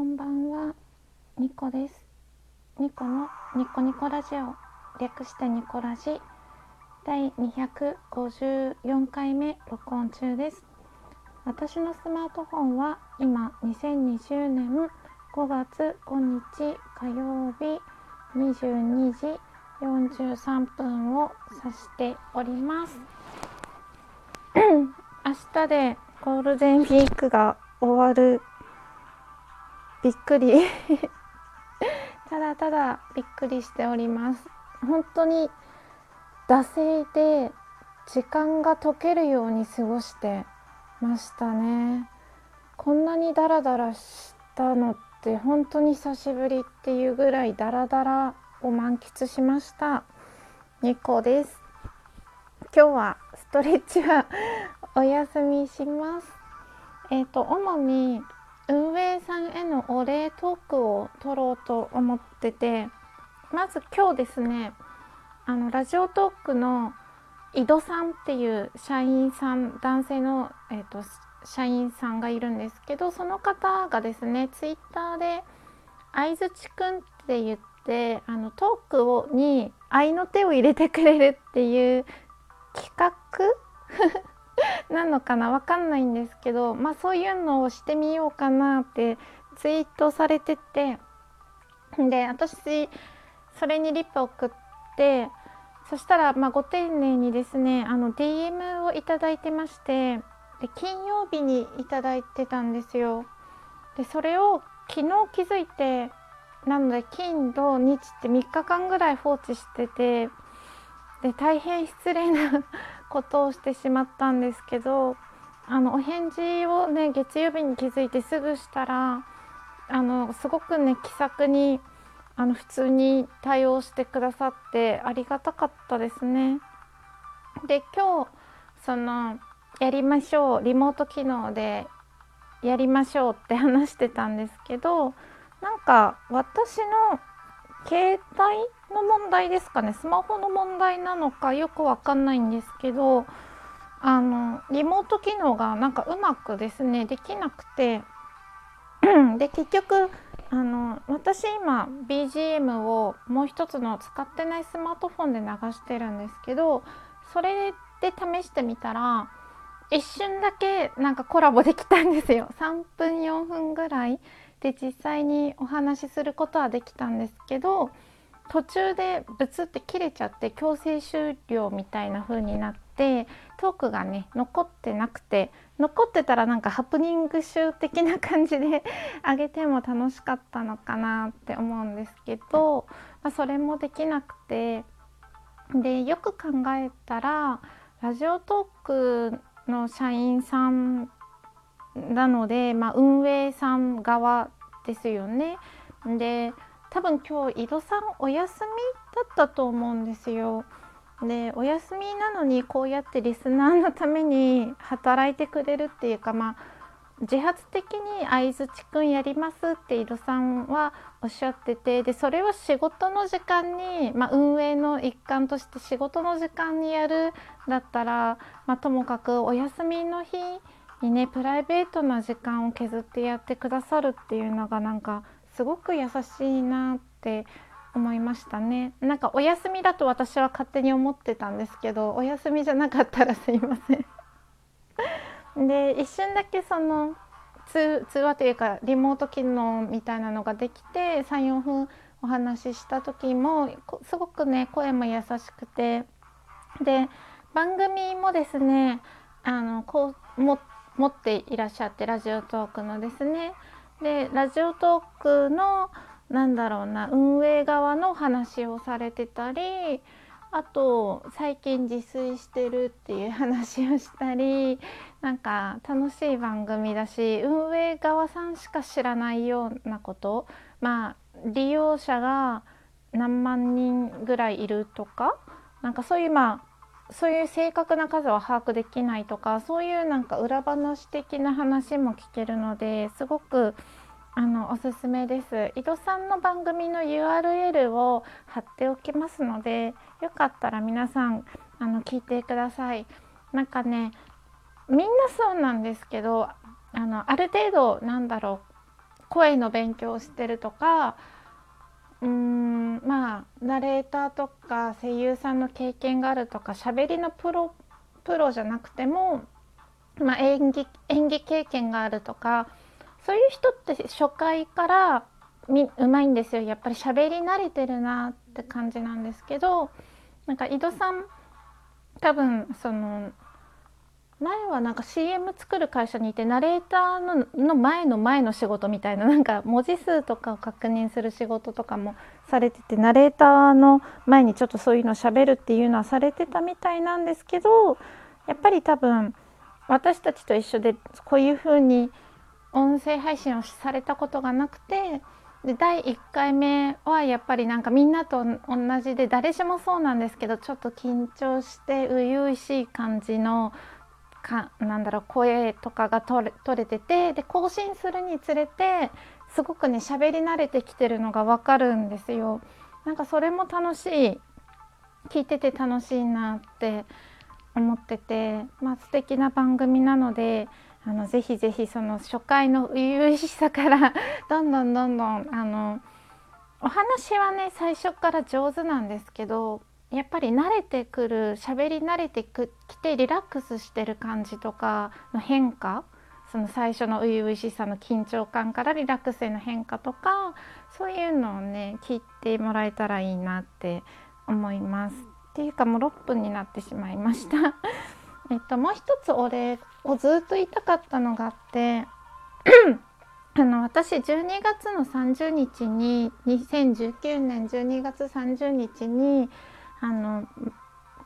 こんばんは、ニコです。ニコのニコニコラジオ、略してニコラジ、第254回目録音中です。私のスマートフォンは今2020年5月5日火曜日22時43分を指しております。明日でゴールデンウィークが終わるびっくり。ただただびっくりしております。本当に惰性で時間が解けるように過ごしてましたね。こんなにダラダラしたのって本当に久しぶりっていうぐらいダラダラを満喫しました。ニコです。今日はストレッチはお休みします。えっ、ー、と主に運営さんへのお礼トークを取ろうと思っててまず今日ですねあのラジオトークの井戸さんっていう社員さん男性の、えーと、社員さんがいるんですけどその方がですねツイッターで「相づちくん」って言ってあのトークをに愛の手を入れてくれるっていう企画？なのかなわかんないんですけどまあそういうのをしてみようかなってツイートされててで私それにリップ送ってそしたらまあご丁寧にですねあの DM をいただいてましてで金曜日にいただいてたんですよ。でそれを昨日気づいてなので金土日って3日間ぐらい放置しててで大変失礼なことをしてしまったんですけどあのお返事をね月曜日に気づいてすぐしたらあのすごくね気さくにあの普通に対応してくださってありがたかったですね。で今日そのやりましょうリモート機能でやりましょうって話してたんですけどなんか私の携帯の問題ですかね。スマホの問題なのかよくわかんないんですけどあのリモート機能がなんかうまくですねできなくて で結局あの私今 BGM をもう一つの使ってないスマートフォンで流してるんですけどそれで試してみたら一瞬だけなんかコラボできたんですよ。3分4分ぐらい。で実際にお話しすることはできたんですけど途中でブツって切れちゃって強制終了みたいな風になってトークがね残ってなくて残ってたらなんかハプニング集的な感じで あげても楽しかったのかなって思うんですけど、まあ、それもできなくてでよく考えたらラジオトークの社員さんなので、まあ、運営さん側ですよね。で多分今日井戸さんお休みだったと思うんですよ。でお休みなのにこうやってリスナーのために働いてくれるっていうかまあ自発的に相づちくんやりますって井戸さんはおっしゃっててでそれを仕事の時間に、まあ、運営の一環として仕事の時間にやるだったら、まあ、ともかくお休みの日にねプライベートな時間を削ってやってくださるっていうのがなんかすごく優しいなって思いましたね。なんかお休みだと私は勝手に思ってたんですけどお休みじゃなかったらすいません。で一瞬だけその通話というかリモート機能みたいなのができて34分お話しした時もすごくね声も優しくて。で番組もですねあのこうも持っていらっしゃってラジオトークのですね。でラジオトークのなんだろうな運営側の話をされてたりあと最近自炊してるっていう話をしたりなんか楽しい番組だし運営側さんしか知らないようなことまあ利用者が何万人ぐらいいるとかなんかそういうまあそういう正確な数は把握できないとかそういうなんか裏話的な話も聞けるのですごくあのおすすめです。井戸さんの番組の URL を貼っておきますのでよかったら皆さんあの聞いてください。なんかねみんなそうなんですけどあのある程度なんだろう声の勉強をしてるとかうんまあナレーターとか声優さんの経験があるとか喋りのプロプロじゃなくても、まあ、演技演技経験があるとかそういう人って初回からうまいんですよ。やっぱり喋り慣れてるなって感じなんですけどなんか井戸さん多分その前はなんか CM 作る会社にいてナレーターのの前の前の仕事みたいななんか文字数とかを確認する仕事とかもされててナレーターの前にちょっとそういうのしゃべるっていうのはされてたみたいなんですけどやっぱり多分私たちと一緒でこういうふうに音声配信をされたことがなくてで第1回目はやっぱりなんかみんなと同じで誰しもそうなんですけどちょっと緊張して初々しい感じのかなんだろう声とかが取れ取れててで更新するにつれてすごくね喋り慣れてきてるのが分かるんですよ。なんかそれも楽しい聞いてて楽しいなって思ってて、まあ素敵な番組なのであのぜひぜひその初回の初々しさから どんどんどんどんあのお話はね最初から上手なんですけどやっぱり慣れてくる喋り慣れてきてリラックスしてる感じとかの変化その最初の初々しさの緊張感からリラックスへの変化とかそういうのをね聞いてもらえたらいいなって思います。っていうかもう6分になってしまいました。えっと、もう一つお礼をずっと言いたかったのがあって あの私12月の30日に2019年12月30日にあの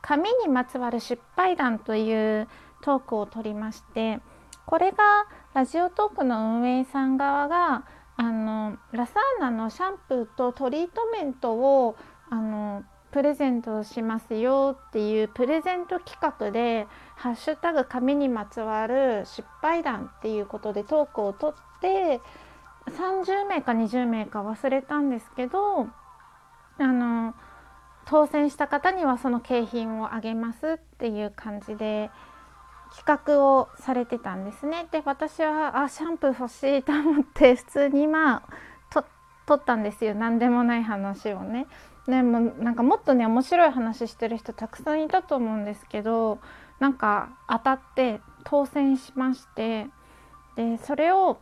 紙にまつわる失敗談というトークを取りましてこれがラジオトークの運営さん側があのラサーナのシャンプーとトリートメントをあのプレゼントしますよっていうプレゼント企画で「ハッシュタグ紙にまつわる失敗談」っていうことでトークをとって30名か20名か忘れたんですけどあの当選した方にはその景品をあげますっていう感じで企画をされてたんですね。で私はあシャンプー欲しいと思って普通にまあと取ったんですよ何でもない話をね。でもなんかもっとね面白い話してる人たくさんいたと思うんですけどなんか当たって当選しましてでそれを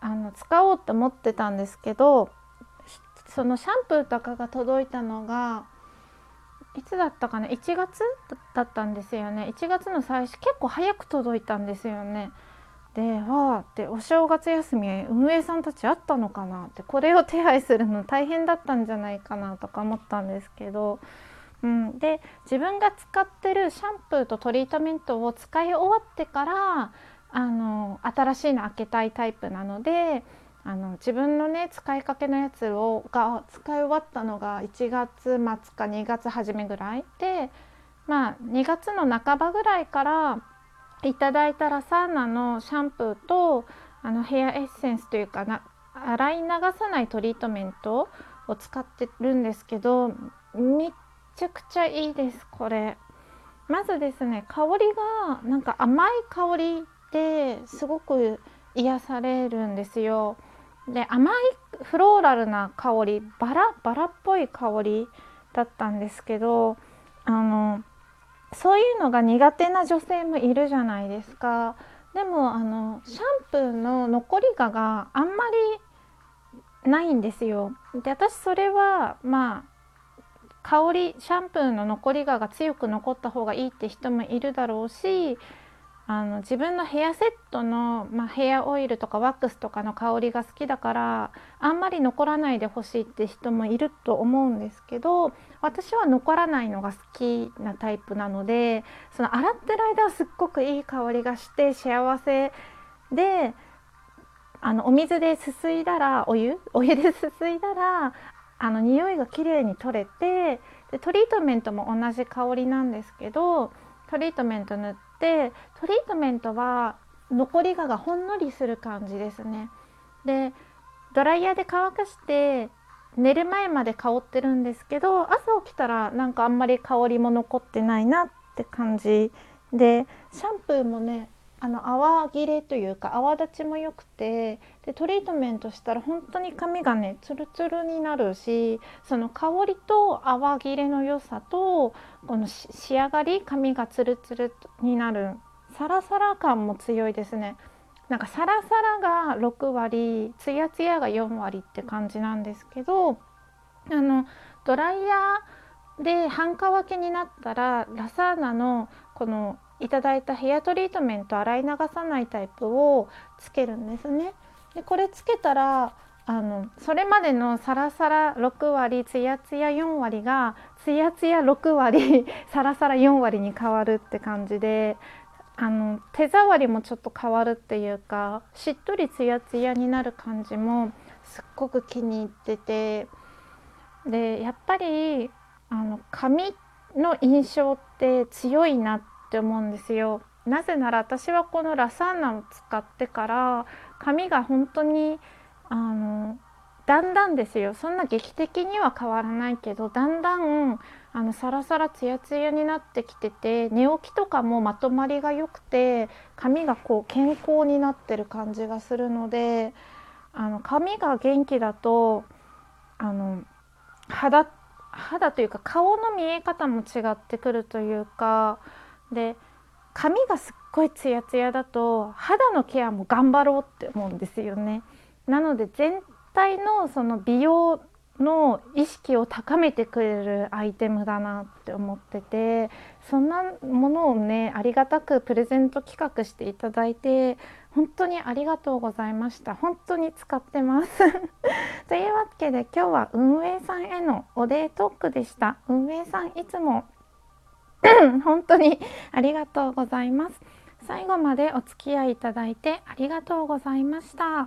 あの使おうと思ってたんですけどそのシャンプーとかが届いたのがいつだったかな？1月だったんですよね。1月の最初結構早く届いたんですよね。でわあってお正月休み運営さんたちあったのかなってこれを手配するの大変だったんじゃないかなとか思ったんですけど、うん、で自分が使ってるシャンプーとトリートメントを使い終わってからあの新しいの開けたいタイプなのであの自分のね使いかけのやつをが使い終わったのが1月末か2月初めぐらいでまあ2月の半ばぐらいからいただいたラサーナのシャンプーとあのヘアエッセンスというかな洗い流さないトリートメントを使ってるんですけどめっちゃくちゃいいですこれ。まずですね香りがなんか甘い香りですごく癒されるんですよ。で甘いフローラルな香りバラバラっぽい香りだったんですけどあのそういうのが苦手な女性もいるじゃないですか。でもあのシャンプーの残りががあんまりないんですよ。で私それはまあ香りシャンプーの残りがが強く残った方がいいって人もいるだろうしあの自分のヘアセットの、まあ、ヘアオイルとかワックスとかの香りが好きだからあんまり残らないでほしいって人もいると思うんですけど私は残らないのが好きなタイプなのでその洗ってる間はすっごくいい香りがして幸せであのお水ですすいだらお湯？お湯ですすいだらあの匂いがきれいに取れてでトリートメントも同じ香りなんですけどトリートメント塗ってトリートメントは残りががほんのりする感じですね。でドライヤーで乾かして寝る前まで香ってるんですけど朝起きたらなんかあんまり香りも残ってないなって感じでシャンプーもねあの泡切れというか泡立ちも良くてでトリートメントしたら本当に髪がねツルツルになるしその香りと泡切れの良さとこの仕上がり髪がツルツルになるサラサラ感も強いですね。なんかサラサラが6割ツヤツヤが4割って感じなんですけどあのドライヤーで半乾きになったらラサーナのこのいただいたヘアトリートメント洗い流さないタイプをつけるんですね。でこれつけたらあのそれまでのサラサラ6割ツヤツヤ4割がツヤツヤ6割 サラサラ4割に変わるって感じであの手触りもちょっと変わるっていうかしっとりツヤツヤになる感じもすっごく気に入っててでやっぱりあの髪の印象って強いなってって思うんですよ。なぜなら私はこのラサーナを使ってから髪が本当にあのだんだんですよそんな劇的には変わらないけどだんだんあのサラサラツヤツヤになってきてて寝起きとかもまとまりが良くて髪がこう健康になってる感じがするのであの髪が元気だとあの肌肌というか顔の見え方も違ってくるというかで髪がすっごいツヤツヤだと肌のケアも頑張ろうって思うんですよね。なので全体のその美容の意識を高めてくれるアイテムだなって思っててそんなものをねありがたくプレゼント企画していただいて本当にありがとうございました。本当に使ってます。というわけで今日は運営さんへのおデートークでした。運営さんいつも 本当にありがとうございます。最後までお付き合いいただいてありがとうございました。